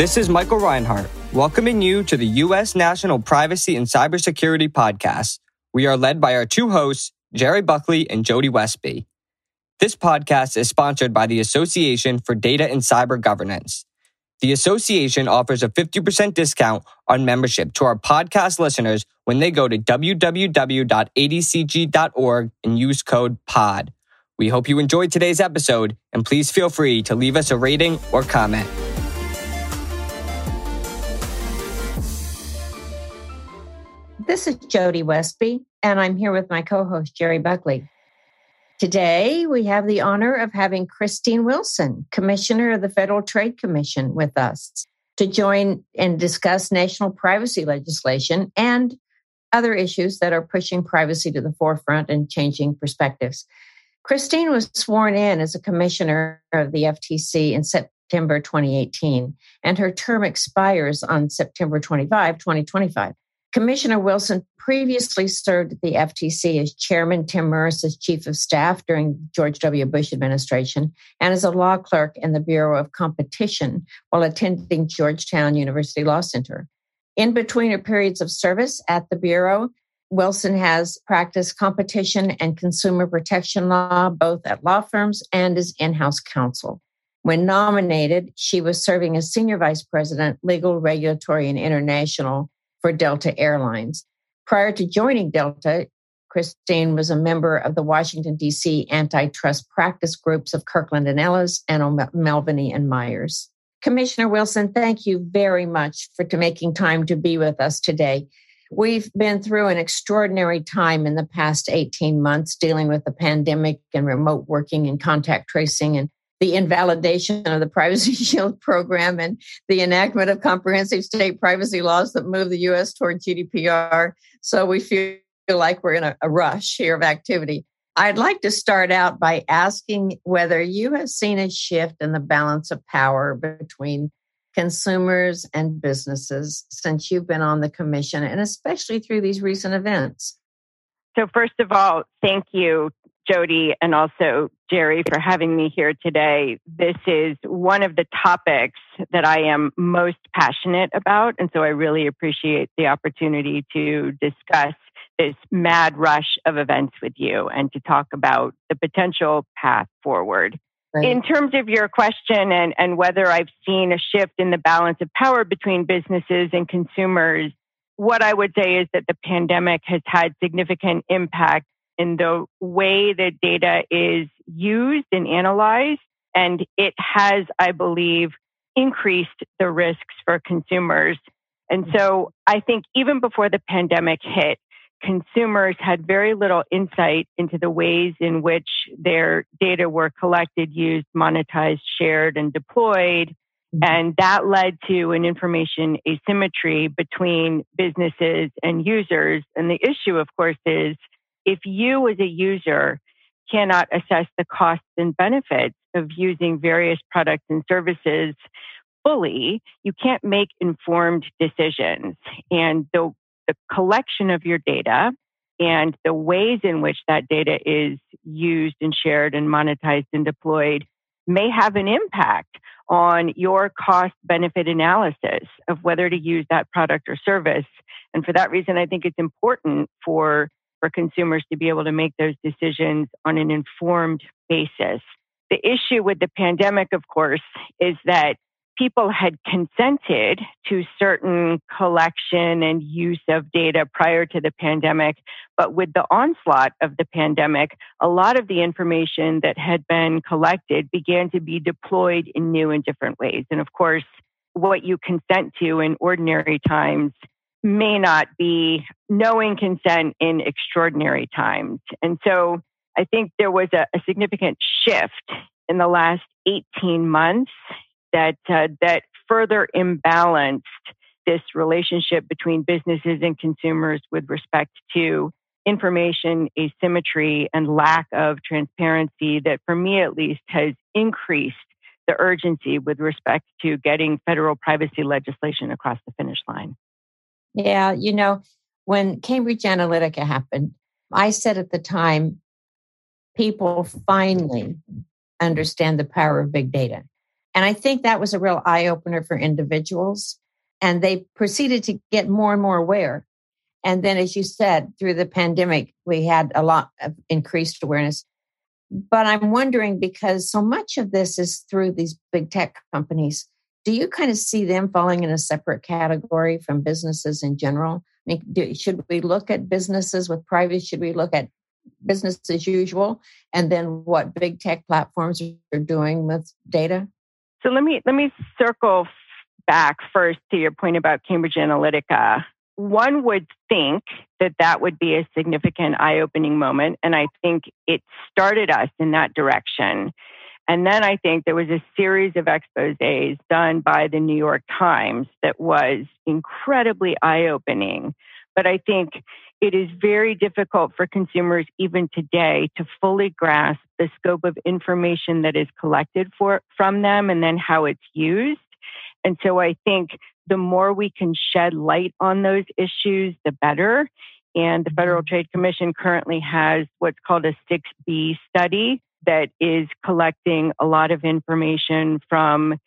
This is Michael Reinhart, welcoming you to the U.S. National Privacy and Cybersecurity Podcast. We are led by our two hosts, Jerry Buckley and Jody Westby. This podcast is sponsored by the Association for Data and Cyber Governance. The association offers a 50% discount on membership to our podcast listeners when they go to www.adcg.org and use code POD. We hope you enjoyed today's episode and please feel free to leave us a rating or comment. This is Jody Westby, and I'm here with my co host, Jerry Buckley. Today, we have the honor of having Christine Wilson, Commissioner of the Federal Trade Commission, with us to join and discuss national privacy legislation and other issues that are pushing privacy to the forefront and changing perspectives. Christine was sworn in as a commissioner of the FTC in September 2018, and her term expires on September 25, 2025. Commissioner Wilson previously served at the FTC as Chairman Tim Muris's Chief of Staff during George W. Bush administration and as a law clerk in the Bureau of Competition while attending Georgetown University Law Center. In between her periods of service at the Bureau, Wilson has practiced competition and consumer protection law both at law firms and as in house counsel. When nominated, she was serving as Senior Vice President, Legal, Regulatory, and International for Delta Airlines. Prior to joining Delta, Christine was a member of the Washington, D.C. antitrust practice groups of Kirkland and Ellis and O'Melveny and Myers. Commissioner Wilson, thank you very much for making time to be with us today. We've been through an extraordinary time in the past 18 months dealing with the pandemic and remote working and contact tracing and the invalidation of the Privacy Shield program and the enactment of comprehensive state privacy laws that move the U.S. toward GDPR. So we feel like we're in a, a rush here of activity. I'd like to start out by asking whether you have seen a shift in the balance of power between consumers and businesses since you've been on the commission and especially through these recent events. So, first of all, thank you Jody and also Jerry for having me here today. This is one of the topics that I am most passionate about. And so I really appreciate the opportunity to discuss this mad rush of events with you and to talk about the potential path forward. Right. In terms of your question and, and whether I've seen a shift in the balance of power between businesses and consumers, what I would say is that the pandemic has had significant impact in the way that data is used and analyzed. And it has, I believe, increased the risks for consumers. And so I think even before the pandemic hit, consumers had very little insight into the ways in which their data were collected, used, monetized, shared, and deployed. Mm-hmm. And that led to an information asymmetry between businesses and users. And the issue, of course, is if you as a user cannot assess the costs and benefits of using various products and services fully, you can't make informed decisions. And the, the collection of your data and the ways in which that data is used and shared and monetized and deployed may have an impact on your cost benefit analysis of whether to use that product or service. And for that reason, I think it's important for for consumers to be able to make those decisions on an informed basis. The issue with the pandemic, of course, is that people had consented to certain collection and use of data prior to the pandemic. But with the onslaught of the pandemic, a lot of the information that had been collected began to be deployed in new and different ways. And of course, what you consent to in ordinary times may not be knowing consent in extraordinary times. And so I think there was a, a significant shift in the last 18 months that, uh, that further imbalanced this relationship between businesses and consumers with respect to information asymmetry and lack of transparency that for me at least has increased the urgency with respect to getting federal privacy legislation across the finish line. Yeah, you know, when Cambridge Analytica happened, I said at the time, people finally understand the power of big data. And I think that was a real eye opener for individuals. And they proceeded to get more and more aware. And then, as you said, through the pandemic, we had a lot of increased awareness. But I'm wondering because so much of this is through these big tech companies, do you kind of see them falling in a separate category from businesses in general? I mean, do, should we look at businesses with privacy? Should we look at business as usual, and then what big tech platforms are doing with data? So let me let me circle back first to your point about Cambridge Analytica. One would think that that would be a significant eye-opening moment, and I think it started us in that direction. And then I think there was a series of exposes done by the New York Times that was incredibly eye opening. But I think it is very difficult for consumers even today to fully grasp the scope of information that is collected for, from them and then how it's used. And so I think the more we can shed light on those issues, the better. And the Federal mm-hmm. Trade Commission currently has what's called a 6B study that is collecting a lot of information from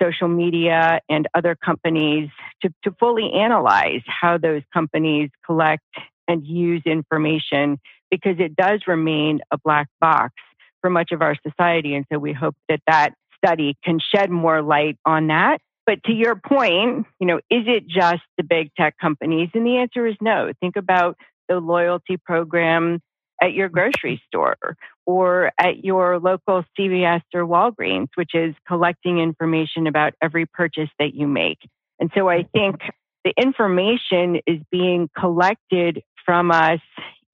social media and other companies to, to fully analyze how those companies collect and use information because it does remain a black box for much of our society. And so we hope that that study can shed more light on that. But to your point, you know, is it just the big tech companies? And the answer is no. Think about the loyalty program at your grocery store or at your local CVS or Walgreens, which is collecting information about every purchase that you make. And so I mm-hmm. think the information is being collected from us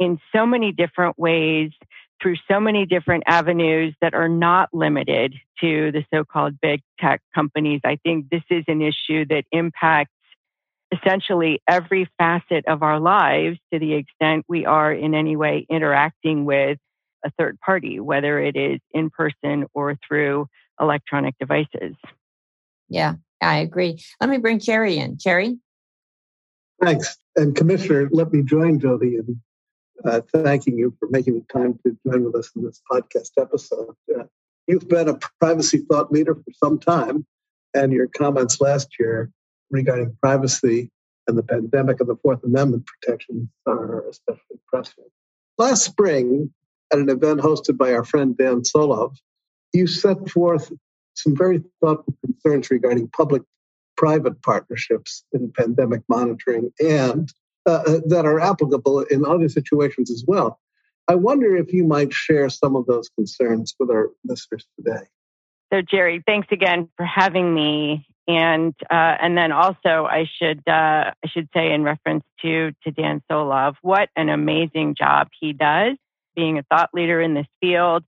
in so many different ways through so many different avenues that are not limited to the so called big tech companies. I think this is an issue that impacts essentially every facet of our lives to the extent we are in any way interacting with a third party, whether it is in person or through electronic devices. Yeah, I agree. Let me bring Jerry in. Jerry? Thanks. And Commissioner, let me join Jody in uh, thanking you for making the time to join with us in this podcast episode. Uh, you've been a privacy thought leader for some time, and your comments last year regarding privacy and the pandemic and the Fourth Amendment protections are especially pressing. Last spring, at an event hosted by our friend Dan Solove, you set forth some very thoughtful concerns regarding public private partnerships in pandemic monitoring and uh, uh, that are applicable in other situations as well. I wonder if you might share some of those concerns with our listeners today. So, Jerry, thanks again for having me. And uh, and then also, I should uh, I should say in reference to to Dan Solove, what an amazing job he does being a thought leader in this field.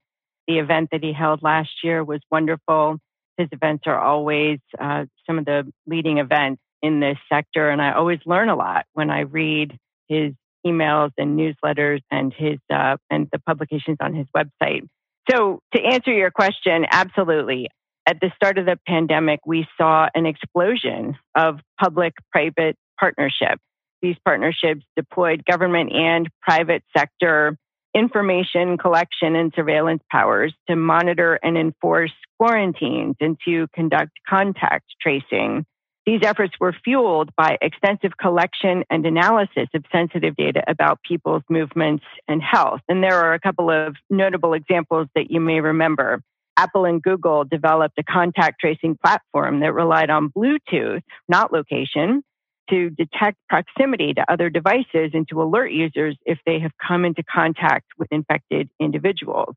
The event that he held last year was wonderful. His events are always uh, some of the leading events in this sector, and I always learn a lot when I read his emails and newsletters and his uh, and the publications on his website. So, to answer your question, absolutely. At the start of the pandemic, we saw an explosion of public private partnerships. These partnerships deployed government and private sector information collection and surveillance powers to monitor and enforce quarantines and to conduct contact tracing. These efforts were fueled by extensive collection and analysis of sensitive data about people's movements and health. And there are a couple of notable examples that you may remember. Apple and Google developed a contact tracing platform that relied on Bluetooth, not location, to detect proximity to other devices and to alert users if they have come into contact with infected individuals.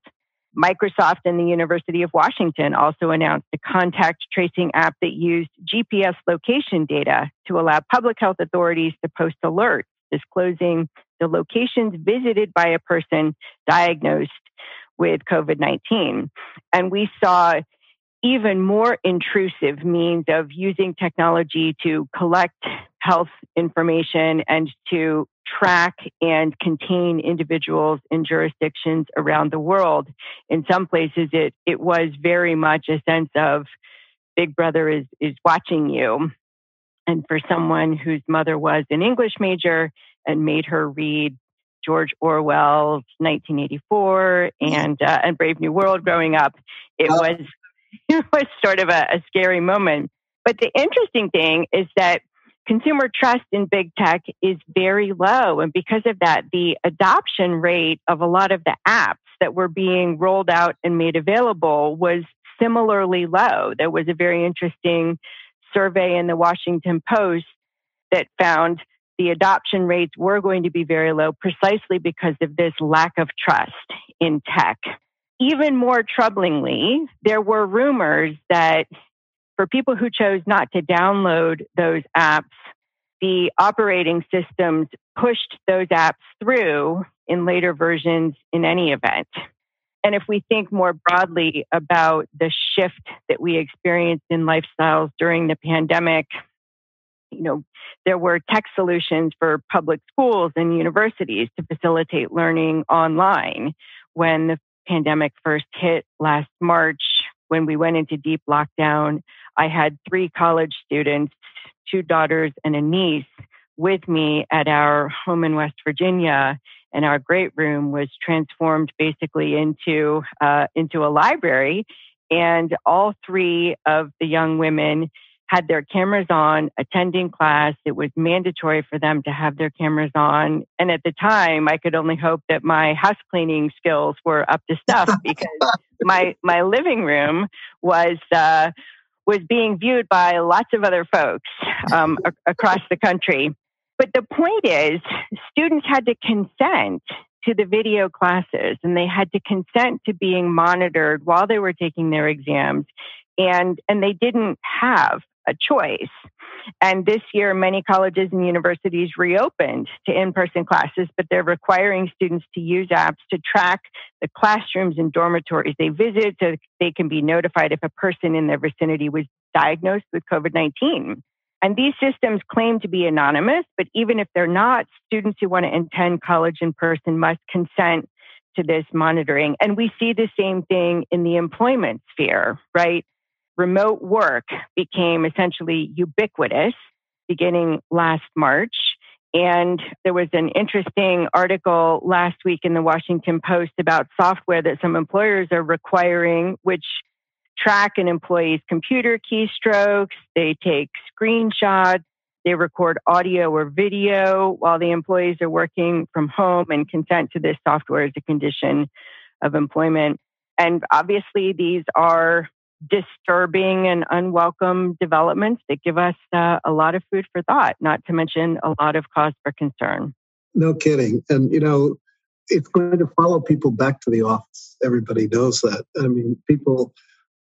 Microsoft and the University of Washington also announced a contact tracing app that used GPS location data to allow public health authorities to post alerts disclosing the locations visited by a person diagnosed with COVID 19. And we saw even more intrusive means of using technology to collect health information and to track and contain individuals in jurisdictions around the world. In some places, it, it was very much a sense of Big Brother is, is watching you. And for someone whose mother was an English major and made her read George Orwell's 1984 and uh, and Brave New World growing up, it was it was sort of a, a scary moment. But the interesting thing is that consumer trust in big tech is very low. And because of that, the adoption rate of a lot of the apps that were being rolled out and made available was similarly low. There was a very interesting survey in the Washington Post that found the adoption rates were going to be very low precisely because of this lack of trust in tech. Even more troublingly, there were rumors that for people who chose not to download those apps, the operating systems pushed those apps through in later versions in any event. And if we think more broadly about the shift that we experienced in lifestyles during the pandemic, you know, there were tech solutions for public schools and universities to facilitate learning online. When the pandemic first hit last March, when we went into deep lockdown, I had three college students, two daughters and a niece with me at our home in West Virginia and our great room was transformed basically into uh, into a library and all three of the young women had their cameras on attending class. It was mandatory for them to have their cameras on. And at the time i could only hope that my house cleaning skills were up to stuff because my my living room was uh, was being viewed by lots of other folks um, across the country. But the point is, students had to consent to the video classes and they had to consent to being monitored while they were taking their exams. And and they didn't have a choice and this year many colleges and universities reopened to in-person classes but they're requiring students to use apps to track the classrooms and dormitories they visit so they can be notified if a person in their vicinity was diagnosed with covid-19 and these systems claim to be anonymous, but even if they're not, students who want to attend college in person must consent to this monitoring. And we see the same thing in the employment sphere, right? Remote work became essentially ubiquitous beginning last March. And there was an interesting article last week in the Washington Post about software that some employers are requiring, which track an employee's computer keystrokes, they take screenshots, they record audio or video while the employees are working from home and consent to this software as a condition of employment. And obviously, these are disturbing and unwelcome developments that give us uh, a lot of food for thought, not to mention a lot of cause for concern. No kidding. And, you know, it's going to follow people back to the office. Everybody knows that. I mean, people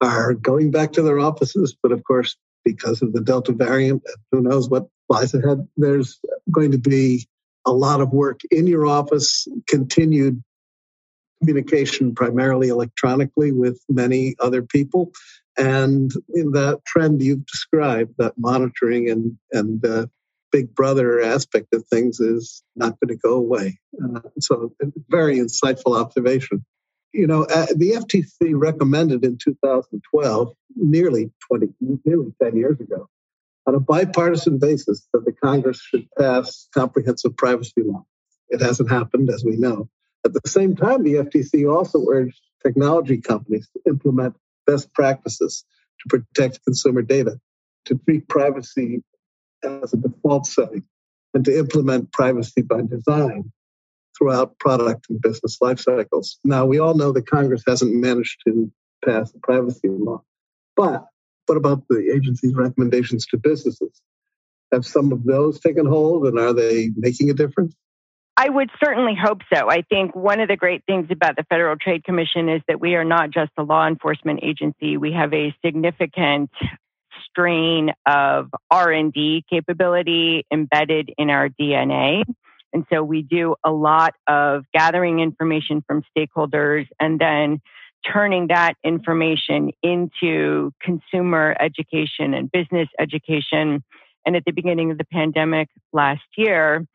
are going back to their offices, but of course, because of the Delta variant, who knows what lies ahead, there's going to be a lot of work in your office, continued communication primarily electronically with many other people. And in that trend you've described, that monitoring and, and uh, big brother aspect of things is not going to go away. Uh, so, very insightful observation you know, uh, the FTC recommended in 2012, nearly 20, nearly 10 years ago, on a bipartisan basis that the Congress should pass comprehensive privacy law. It hasn't happened, as we know. At the same time, the FTC also urged technology companies to implement best practices to protect consumer data, to treat privacy as a default setting, and to implement privacy by design throughout product and business life cycles. Now, we all know that Congress hasn't managed to pass a privacy law, but what about the agency's recommendations to businesses? Have some of those taken hold and are they making a difference? I would certainly hope so. I think one of the great things about the Federal Trade Commission is that we are not just a law enforcement agency. We have a significant strain of R&D capability embedded in our DNA. And so we do a lot of gathering information from stakeholders and then turning that information into consumer education and business education. And at the beginning of the pandemic last year,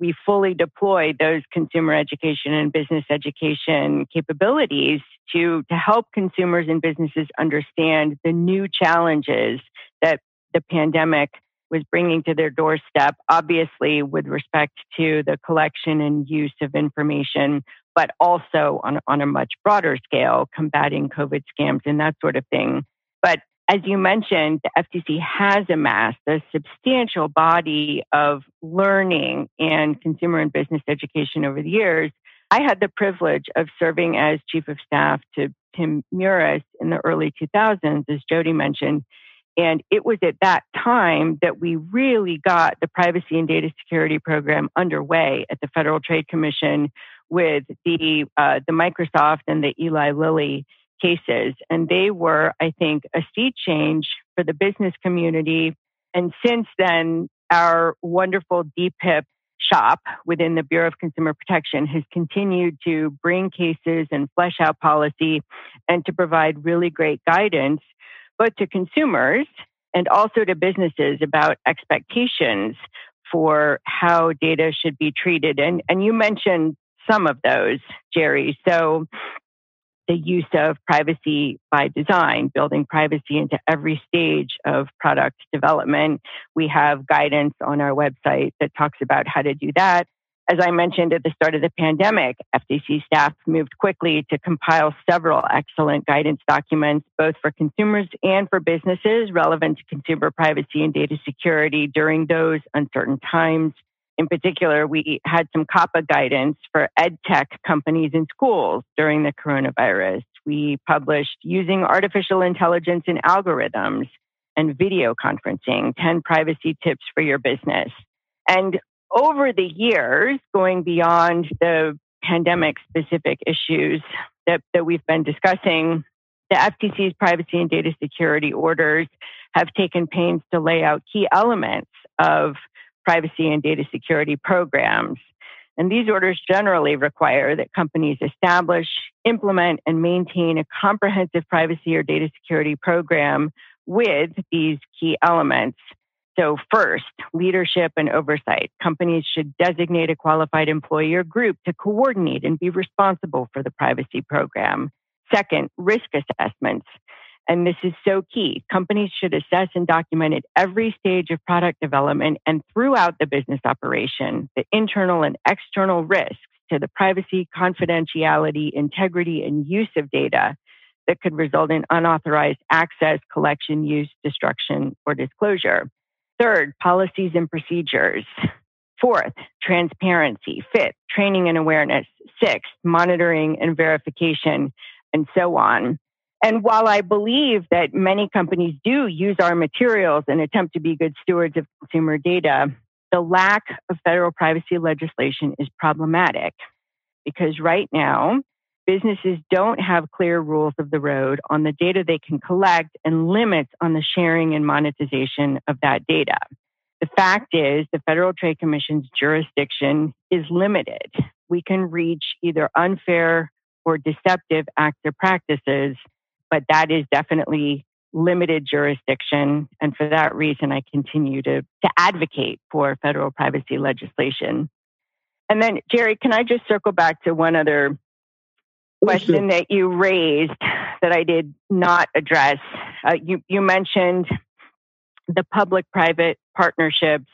we fully deployed those consumer education and business education capabilities to, to help consumers and businesses understand the new challenges that the pandemic was bringing to their doorstep, obviously with respect to the collection and use of information, but also on, on a much broader scale, combating COVID scams and that sort of thing. But as you mentioned, the FTC has amassed a substantial body of learning and consumer and business education over the years. I had the privilege of serving as chief of staff to Tim Muris in the early 2000s, as Jody mentioned. And it was at that time that we really got the privacy and data security program underway at the Federal Trade Commission with the uh, the Microsoft and the Eli Lilly cases. And they were, I think, a sea change for the business community. And since then, our wonderful DPIP shop within the Bureau of Consumer Protection has continued to bring cases and flesh out policy and to provide really great guidance, both to consumers and also to businesses about expectations for how data should be treated. And, and you mentioned some of those, Jerry. So the use of privacy by design, building privacy into every stage of product development. We have guidance on our website that talks about how to do that. As I mentioned at the start of the pandemic, FTC staff moved quickly to compile several excellent guidance documents, both for consumers and for businesses relevant to consumer privacy and data security during those uncertain times. In particular, we had some COPPA guidance for ed tech companies in schools during the coronavirus. We published using artificial intelligence in algorithms and video conferencing, 10 privacy tips for your business. And over the years, going beyond the pandemic specific issues that, that we've been discussing, the FTC's privacy and data security orders have taken pains to lay out key elements of privacy and data security programs. And these orders generally require that companies establish, implement, and maintain a comprehensive privacy or data security program with these key elements. So, first, leadership and oversight. Companies should designate a qualified employee or group to coordinate and be responsible for the privacy program. Second, risk assessments. And this is so key. Companies should assess and document at every stage of product development and throughout the business operation the internal and external risks to the privacy, confidentiality, integrity, and use of data that could result in unauthorized access, collection, use, destruction, or disclosure. Third, policies and procedures. Fourth, transparency. Fifth, training and awareness. Sixth, monitoring and verification, and so on. And while I believe that many companies do use our materials and attempt to be good stewards of consumer data, the lack of federal privacy legislation is problematic because right now, businesses don't have clear rules of the road on the data they can collect and limits on the sharing and monetization of that data. The fact is, the Federal Trade Commission's jurisdiction is limited. We can reach either unfair or deceptive acts or practices but that is definitely limited jurisdiction. And for that reason, I continue to, to advocate for federal privacy legislation. And then, Jerry, can I just circle back to one other question that you raised that I did not address? Uh, you, you mentioned the public private partnerships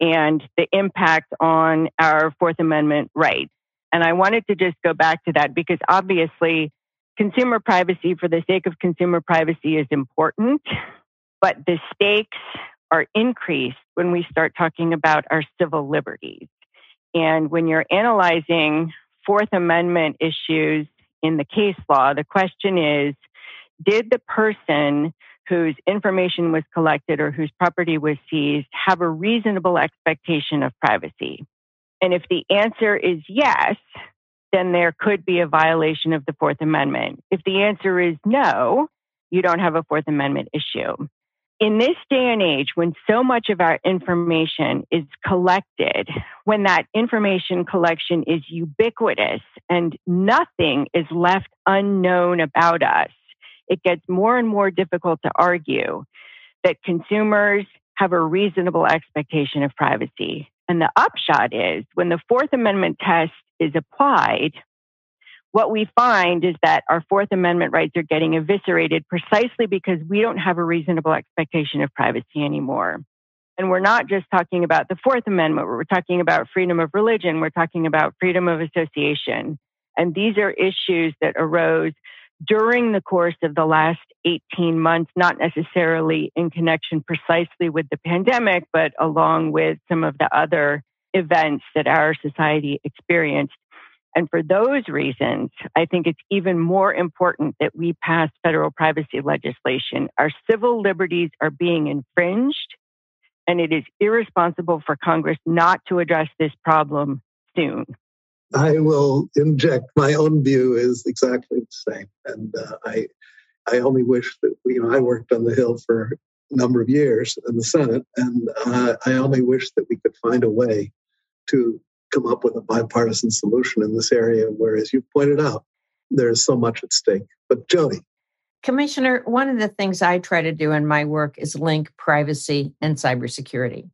and the impact on our Fourth Amendment rights. And I wanted to just go back to that because obviously consumer privacy for the sake of consumer privacy is important, but the stakes are increased when we start talking about our civil liberties. And when you're analyzing Fourth Amendment issues in the case law, the question is Did the person whose information was collected or whose property was seized have a reasonable expectation of privacy? And if the answer is yes, then there could be a violation of the Fourth Amendment. If the answer is no, you don't have a Fourth Amendment issue. In this day and age, when so much of our information is collected, when that information collection is ubiquitous and nothing is left unknown about us, it gets more and more difficult to argue that consumers have a reasonable expectation of privacy. And the upshot is when the Fourth Amendment test is applied, what we find is that our Fourth Amendment rights are getting eviscerated precisely because we don't have a reasonable expectation of privacy anymore. And we're not just talking about the Fourth Amendment, we're talking about freedom of religion, we're talking about freedom of association. And these are issues that arose during the course of the last 18 months, not necessarily in connection precisely with the pandemic, but along with some of the other events that our society experienced. And for those reasons, I think it's even more important that we pass federal privacy legislation. Our civil liberties are being infringed, and it is irresponsible for Congress not to address this problem soon. I will inject my own view is exactly the same, and uh, I I only wish that you know I worked on the Hill for a number of years in the Senate, and uh, I only wish that we could find a way to come up with a bipartisan solution in this area, whereas you pointed out, there is so much at stake. But Jody. Commissioner, one of the things I try to do in my work is link privacy and cybersecurity.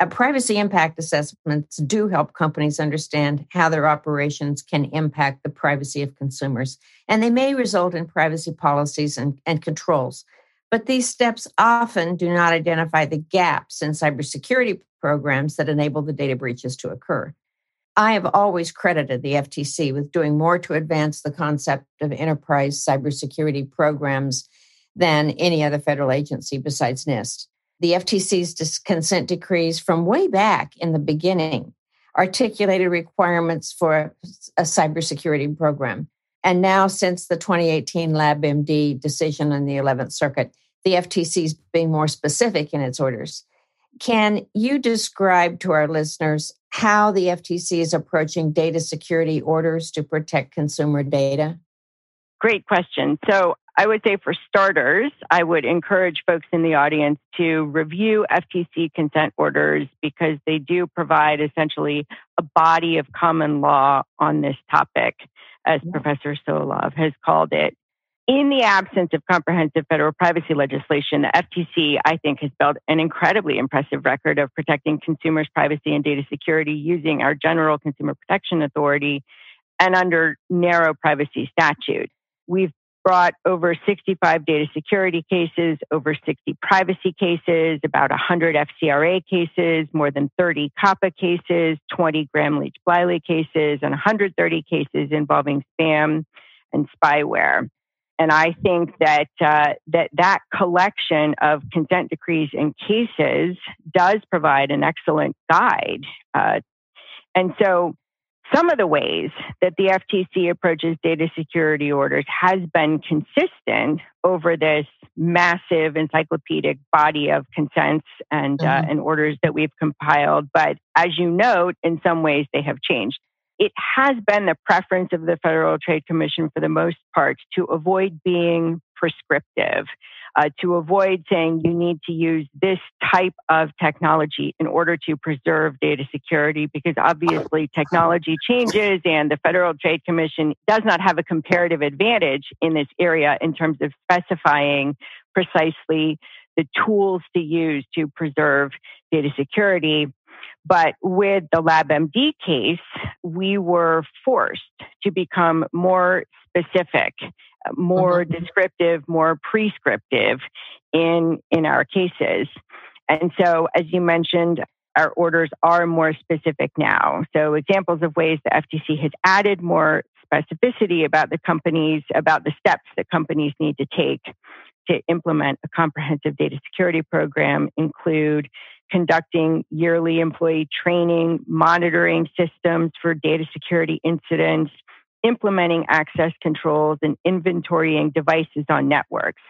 Uh, privacy impact assessments do help companies understand how their operations can impact the privacy of consumers, and they may result in privacy policies and, and controls. But these steps often do not identify the gaps in cybersecurity programs that enable the data breaches to occur. I have always credited the FTC with doing more to advance the concept of enterprise cybersecurity programs than any other federal agency besides NIST. The FTC's consent decrees from way back in the beginning articulated requirements for a cybersecurity program. And now, since the 2018 LabMD decision in the 11th Circuit, the FTC is being more specific in its orders. Can you describe to our listeners how the FTC is approaching data security orders to protect consumer data? Great question. So, I would say for starters, I would encourage folks in the audience to review FTC consent orders because they do provide essentially a body of common law on this topic, as yeah. Professor Solove has called it in the absence of comprehensive federal privacy legislation, the FTC, I think, has built an incredibly impressive record of protecting consumers' privacy and data security using our General Consumer Protection Authority and under narrow privacy statute. We've brought over 65 data security cases, over 60 privacy cases, about 100 FCRA cases, more than 30 COPPA cases, 20 Gramm-Leach Bliley cases, and 130 cases involving spam and spyware. And I think that uh, that that collection of consent decrees and cases does provide an excellent guide. Uh, and so, some of the ways that the FTC approaches data security orders has been consistent over this massive encyclopedic body of consents and, uh, mm-hmm. uh, and orders that we've compiled. But as you note, in some ways they have changed it has been the preference of the Federal Trade Commission for the most part to avoid being prescriptive, uh, to avoid saying you need to use this type of technology in order to preserve data security, because obviously technology changes and the Federal Trade Commission does not have a comparative advantage in this area in terms of specifying precisely the tools to use to preserve data security. But with the LabMD case, we were forced to become more specific, more mm-hmm. descriptive, more prescriptive in, in our cases. And so, as you mentioned, our orders are more specific now. So, examples of ways the FTC has added more specificity about the companies, about the steps that companies need to take to implement a comprehensive data security program include conducting yearly employee training, monitoring systems for data security incidents, implementing access controls, and inventorying devices on networks.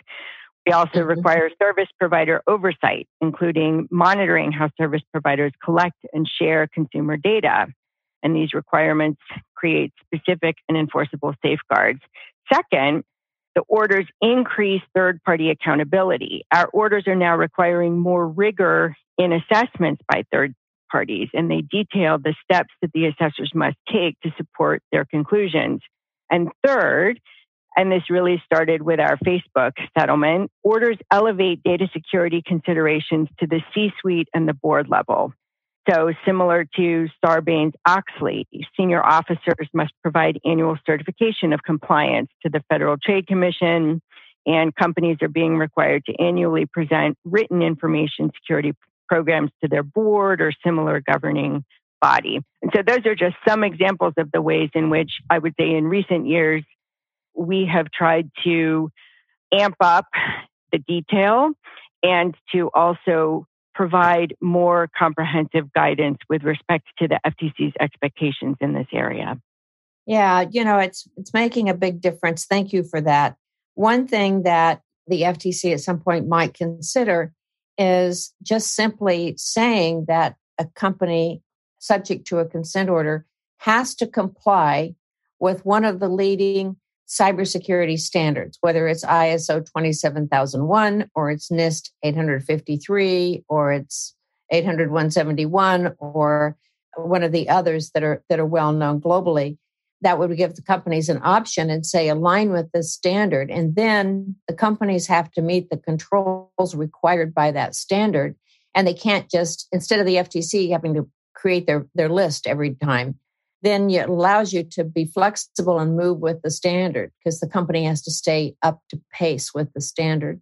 We also mm-hmm. require service provider oversight, including monitoring how service providers collect and share consumer data. And these requirements create specific and enforceable safeguards. Second, the orders increase third party accountability. Our orders are now requiring more rigor in assessments by third parties, and they detail the steps that the assessors must take to support their conclusions. And third, and this really started with our Facebook settlement, orders elevate data security considerations to the C suite and the board level. So, similar to Sarbanes Oxley, senior officers must provide annual certification of compliance to the Federal Trade Commission, and companies are being required to annually present written information security programs to their board or similar governing body. And so, those are just some examples of the ways in which I would say in recent years we have tried to amp up the detail and to also provide more comprehensive guidance with respect to the FTC's expectations in this area. Yeah, you know, it's it's making a big difference. Thank you for that. One thing that the FTC at some point might consider is just simply saying that a company subject to a consent order has to comply with one of the leading cybersecurity standards, whether it's ISO 27001 or it's NIST 853 or it's 80171 or one of the others that are that are well known globally that would give the companies an option and say align with this standard. And then the companies have to meet the controls required by that standard. And they can't just instead of the ftc having to create their, their list every time then it allows you to be flexible and move with the standard because the company has to stay up to pace with the standard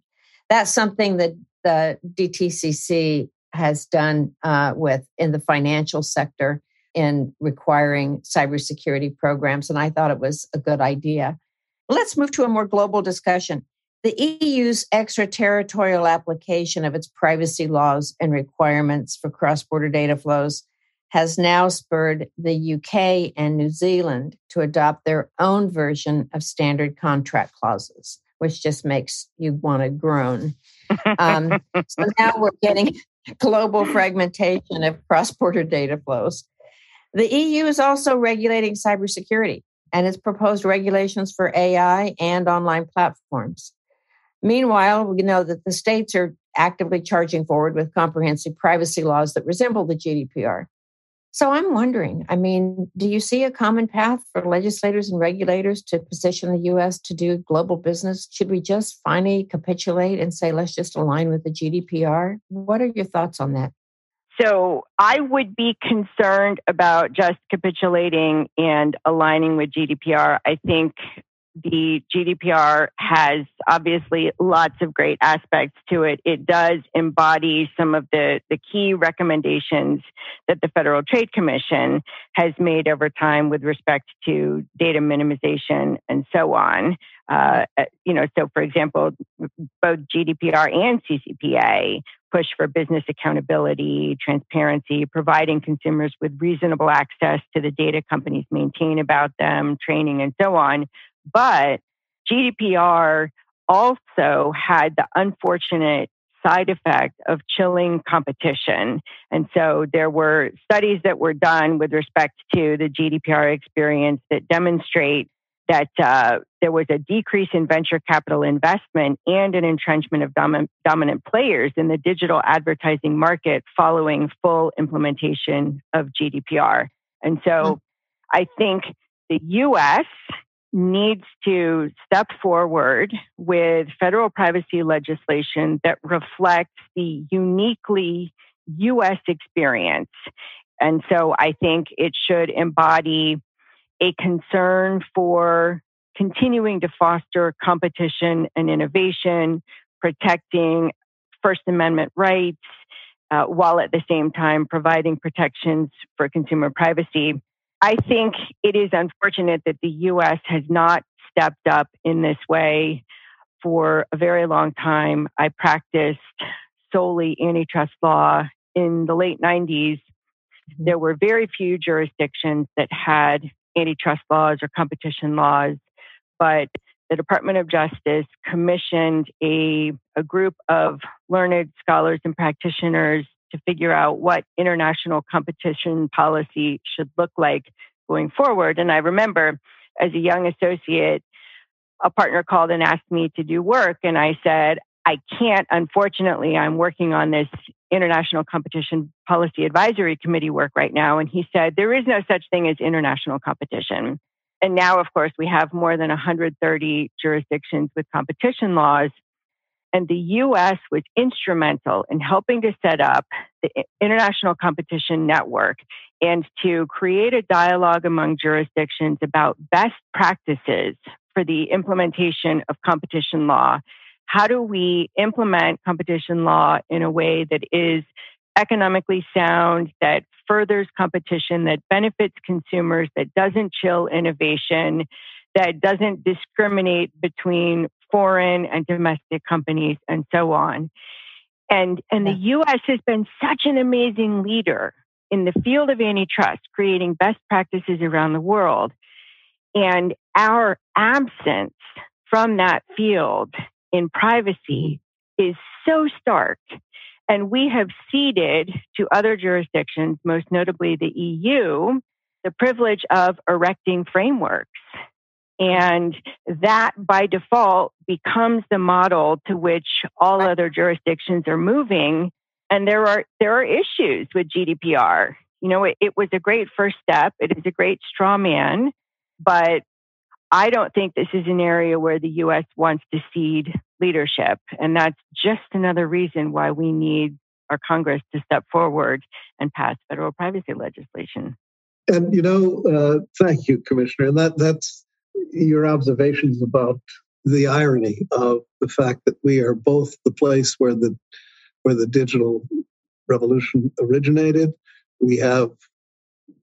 that's something that the dtcc has done uh, with in the financial sector in requiring cybersecurity programs, and I thought it was a good idea. Let's move to a more global discussion. The EU's extraterritorial application of its privacy laws and requirements for cross border data flows has now spurred the UK and New Zealand to adopt their own version of standard contract clauses, which just makes you want to groan. Um, so now we're getting global fragmentation of cross border data flows. The EU is also regulating cybersecurity and its proposed regulations for AI and online platforms. Meanwhile, we know that the states are actively charging forward with comprehensive privacy laws that resemble the GDPR. So I'm wondering, I mean, do you see a common path for legislators and regulators to position the US to do global business? Should we just finally capitulate and say, let's just align with the GDPR? What are your thoughts on that? So I would be concerned about just capitulating and aligning with GDPR. I think the GDPR has obviously lots of great aspects to it. It does embody some of the, the key recommendations that the Federal Trade Commission has made over time with respect to data minimization and so on. Uh, you know, so for example, both GDPR and CCPA push for business accountability, transparency, providing consumers with reasonable access to the data companies maintain about them, training, and so on. But GDPR also had the unfortunate side effect of chilling competition. And so there were studies that were done with respect to the GDPR experience that demonstrate that uh, there was a decrease in venture capital investment and an entrenchment of dom- dominant players in the digital advertising market following full implementation of GDPR. And so mm-hmm. I think the US needs to step forward with federal privacy legislation that reflects the uniquely US experience. And so I think it should embody a concern for continuing to foster competition and innovation, protecting First Amendment rights, uh, while at the same time providing protections for consumer privacy. I think it is unfortunate that the US has not stepped up in this way for a very long time. I practiced solely antitrust law in the late 90s. Mm-hmm. There were very few jurisdictions that had antitrust laws or competition laws, but the Department of Justice commissioned a, a group of learned scholars and practitioners to figure out what international competition policy should look like going forward. And I remember as a young associate, a partner called and asked me to do work, and I said, I can't, unfortunately, I'm working on this International Competition Policy Advisory Committee work right now. And he said, there is no such thing as international competition. And now, of course, we have more than 130 jurisdictions with competition laws. And the US was instrumental in helping to set up the International Competition Network and to create a dialogue among jurisdictions about best practices for the implementation of competition law. How do we implement competition law in a way that is economically sound, that furthers competition, that benefits consumers, that doesn't chill innovation, that doesn't discriminate between foreign and domestic companies and so on. And, and the US has been such an amazing leader in the field of antitrust, creating best practices around the world. And our absence from that field in privacy mm-hmm. is so stark. And we have ceded to other jurisdictions, most notably the EU, the privilege of erecting frameworks. And that by default becomes the model to which all other jurisdictions are moving. And there are, there are issues with GDPR. You know, it, it was a great first step. It is a great straw man, but I don't think this is an area where the US wants to cede leadership. And that's just another reason why we need our Congress to step forward and pass federal privacy legislation. And you know, uh, thank you, Commissioner. And that that's your observations about the irony of the fact that we are both the place where the where the digital revolution originated. We have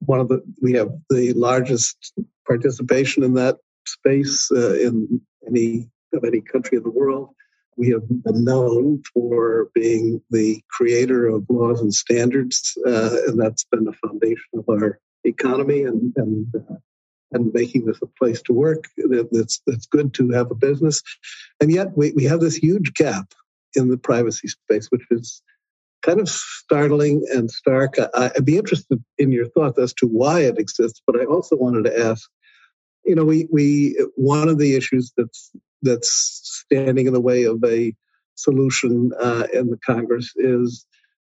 one of the we have the largest participation in that space uh, in any of any country in the world. We have been known for being the creator of laws and standards, uh, and that's been the foundation of our economy and and uh, and making this a place to work. That's that's good to have a business, and yet we, we have this huge gap in the privacy space, which is kind of startling and stark. I, would be interested in your thoughts as to why it exists, but I also wanted to ask you know, we we one of the issues that's that's standing in the way of a solution uh, in the Congress is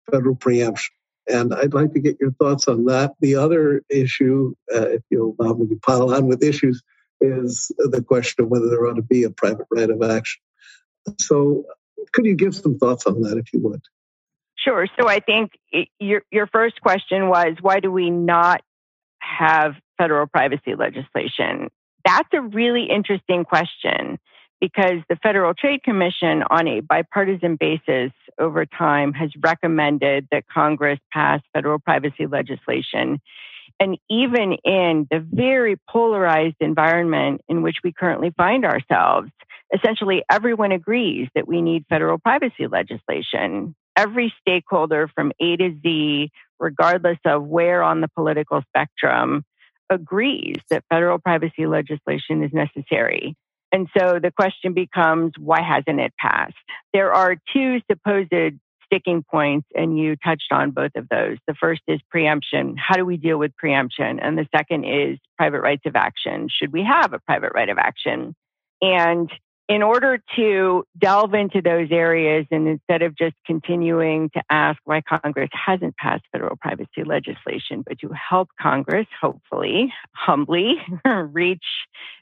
federal preemption. And I'd like to get your thoughts on that. The other issue, uh, if you'll allow me to pile on with issues, is the question of whether there ought to be a private right of action. So, could you give some thoughts on that, if you would? Sure. So, I think your your first question was why do we not have federal privacy legislation? That's a really interesting question because the Federal Trade Commission, on a bipartisan basis over time, has recommended that Congress pass federal privacy legislation. And even in the very polarized environment in which we currently find ourselves, essentially everyone agrees that we need federal privacy legislation. Every stakeholder from A to Z, regardless of where on the political spectrum, agrees that federal privacy legislation is necessary. And so the question becomes why hasn't it passed? There are two supposed sticking points, and you touched on both of those. The first is preemption. How do we deal with preemption? And the second is private rights of action. Should we have a private right of action? And in order to delve into those areas and instead of just continuing to ask why Congress hasn't passed federal privacy legislation, but to help Congress, hopefully, humbly reach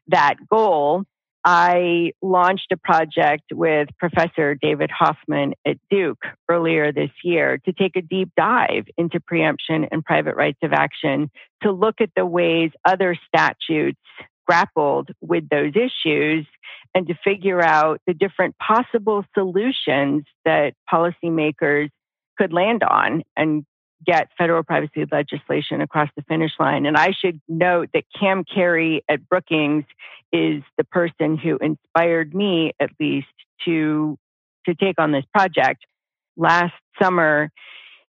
that goal, I launched a project with Professor David Hoffman at Duke earlier this year to take a deep dive into preemption and private rights of action to look at the ways other statutes grappled with those issues and to figure out the different possible solutions that policymakers could land on and get federal privacy legislation across the finish line. And I should note that Cam Kerry at Brookings is the person who inspired me, at least, to, to take on this project. Last summer,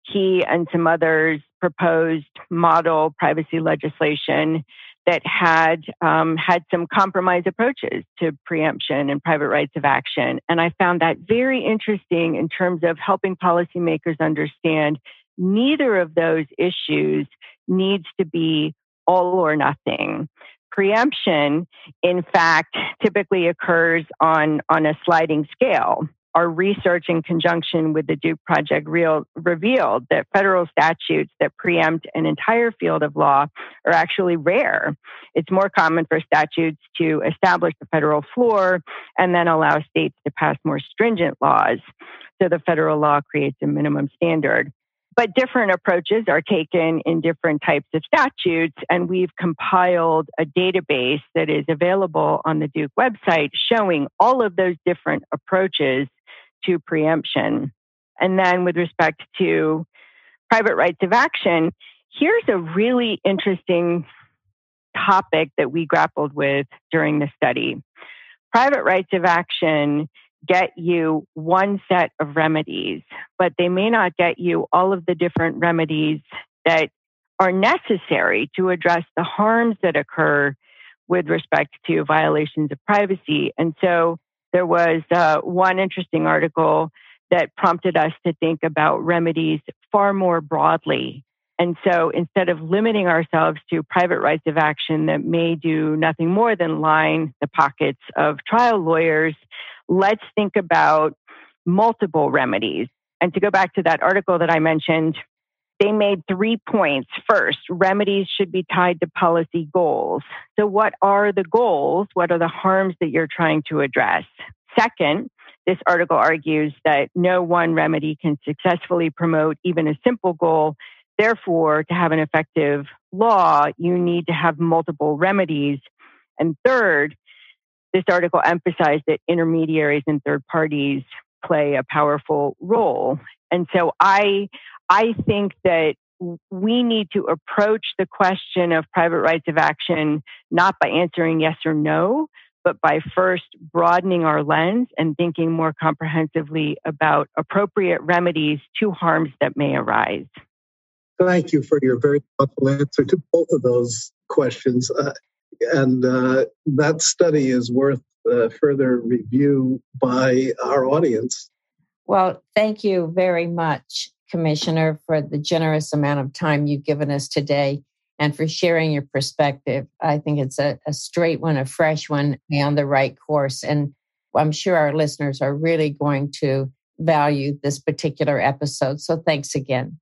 he and some others proposed model privacy legislation that had um, had some compromise approaches to preemption and private rights of action. And I found that very interesting in terms of helping policymakers understand neither of those issues needs to be all or nothing. Preemption, in fact, typically occurs on, on a sliding scale our research in conjunction with the Duke Project Real revealed that federal statutes that preempt an entire field of law are actually rare. It's more common for statutes to establish the federal floor and then allow states to pass more stringent laws. So the federal law creates a minimum standard. But different approaches are taken in different types of statutes, and we've compiled a database that is available on the Duke website showing all of those different approaches to preemption. And then with respect to private rights of action, here's a really interesting topic that we grappled with during the study. Private rights of action get you one set of remedies, but they may not get you all of the different remedies that are necessary to address the harms that occur with respect to violations of privacy. And so there was uh, one interesting article that prompted us to think about remedies far more broadly. And so instead of limiting ourselves to private rights of action that may do nothing more than line the pockets of trial lawyers, let's think about multiple remedies. And to go back to that article that I mentioned, they made three points. First, remedies should be tied to policy goals. So, what are the goals? What are the harms that you're trying to address? Second, this article argues that no one remedy can successfully promote even a simple goal. Therefore, to have an effective law, you need to have multiple remedies. And third, this article emphasized that intermediaries and third parties play a powerful role. And so I, I think that we need to approach the question of private rights of action not by answering yes or no, but by first broadening our lens and thinking more comprehensively about appropriate remedies to harms that may arise. Thank you for your very thoughtful answer to both of those questions. Uh, and uh, that study is worth uh, further review by our audience. Well, thank you very much, Commissioner, for the generous amount of time you've given us today and for sharing your perspective. I think it's a, a straight one, a fresh one, and on the right course. And I'm sure our listeners are really going to value this particular episode. So thanks again.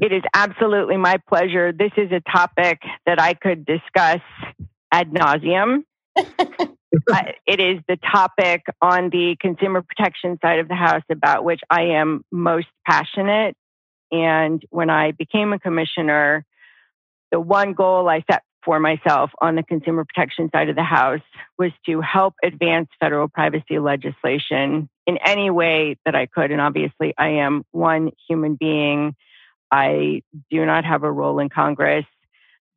It is absolutely my pleasure. This is a topic that I could discuss ad nauseum. uh, it is the topic on the consumer protection side of the house about which I am most passionate. And when I became a commissioner, the one goal I set for myself on the consumer protection side of the house was to help advance federal privacy legislation in any way that I could. And obviously, I am one human being. I do not have a role in Congress.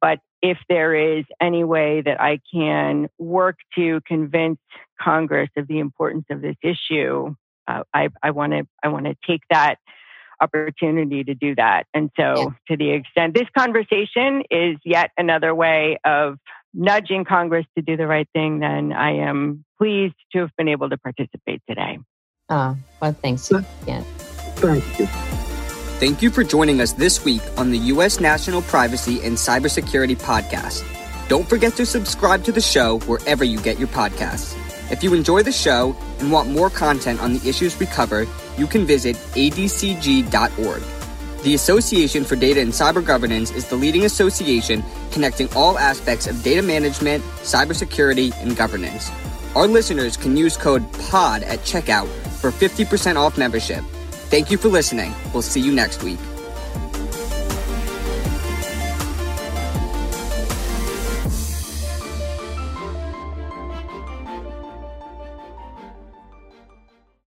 But if there is any way that I can work to convince Congress of the importance of this issue, uh, I want to I want to take that opportunity to do that. And so, yeah. to the extent this conversation is yet another way of nudging Congress to do the right thing, then I am pleased to have been able to participate today. Oh, well, thanks again. Thank you. Thank you for joining us this week on the U.S. National Privacy and Cybersecurity Podcast. Don't forget to subscribe to the show wherever you get your podcasts. If you enjoy the show and want more content on the issues we cover, you can visit adcg.org. The Association for Data and Cyber Governance is the leading association connecting all aspects of data management, cybersecurity, and governance. Our listeners can use code POD at checkout for 50% off membership. Thank you for listening. We'll see you next week.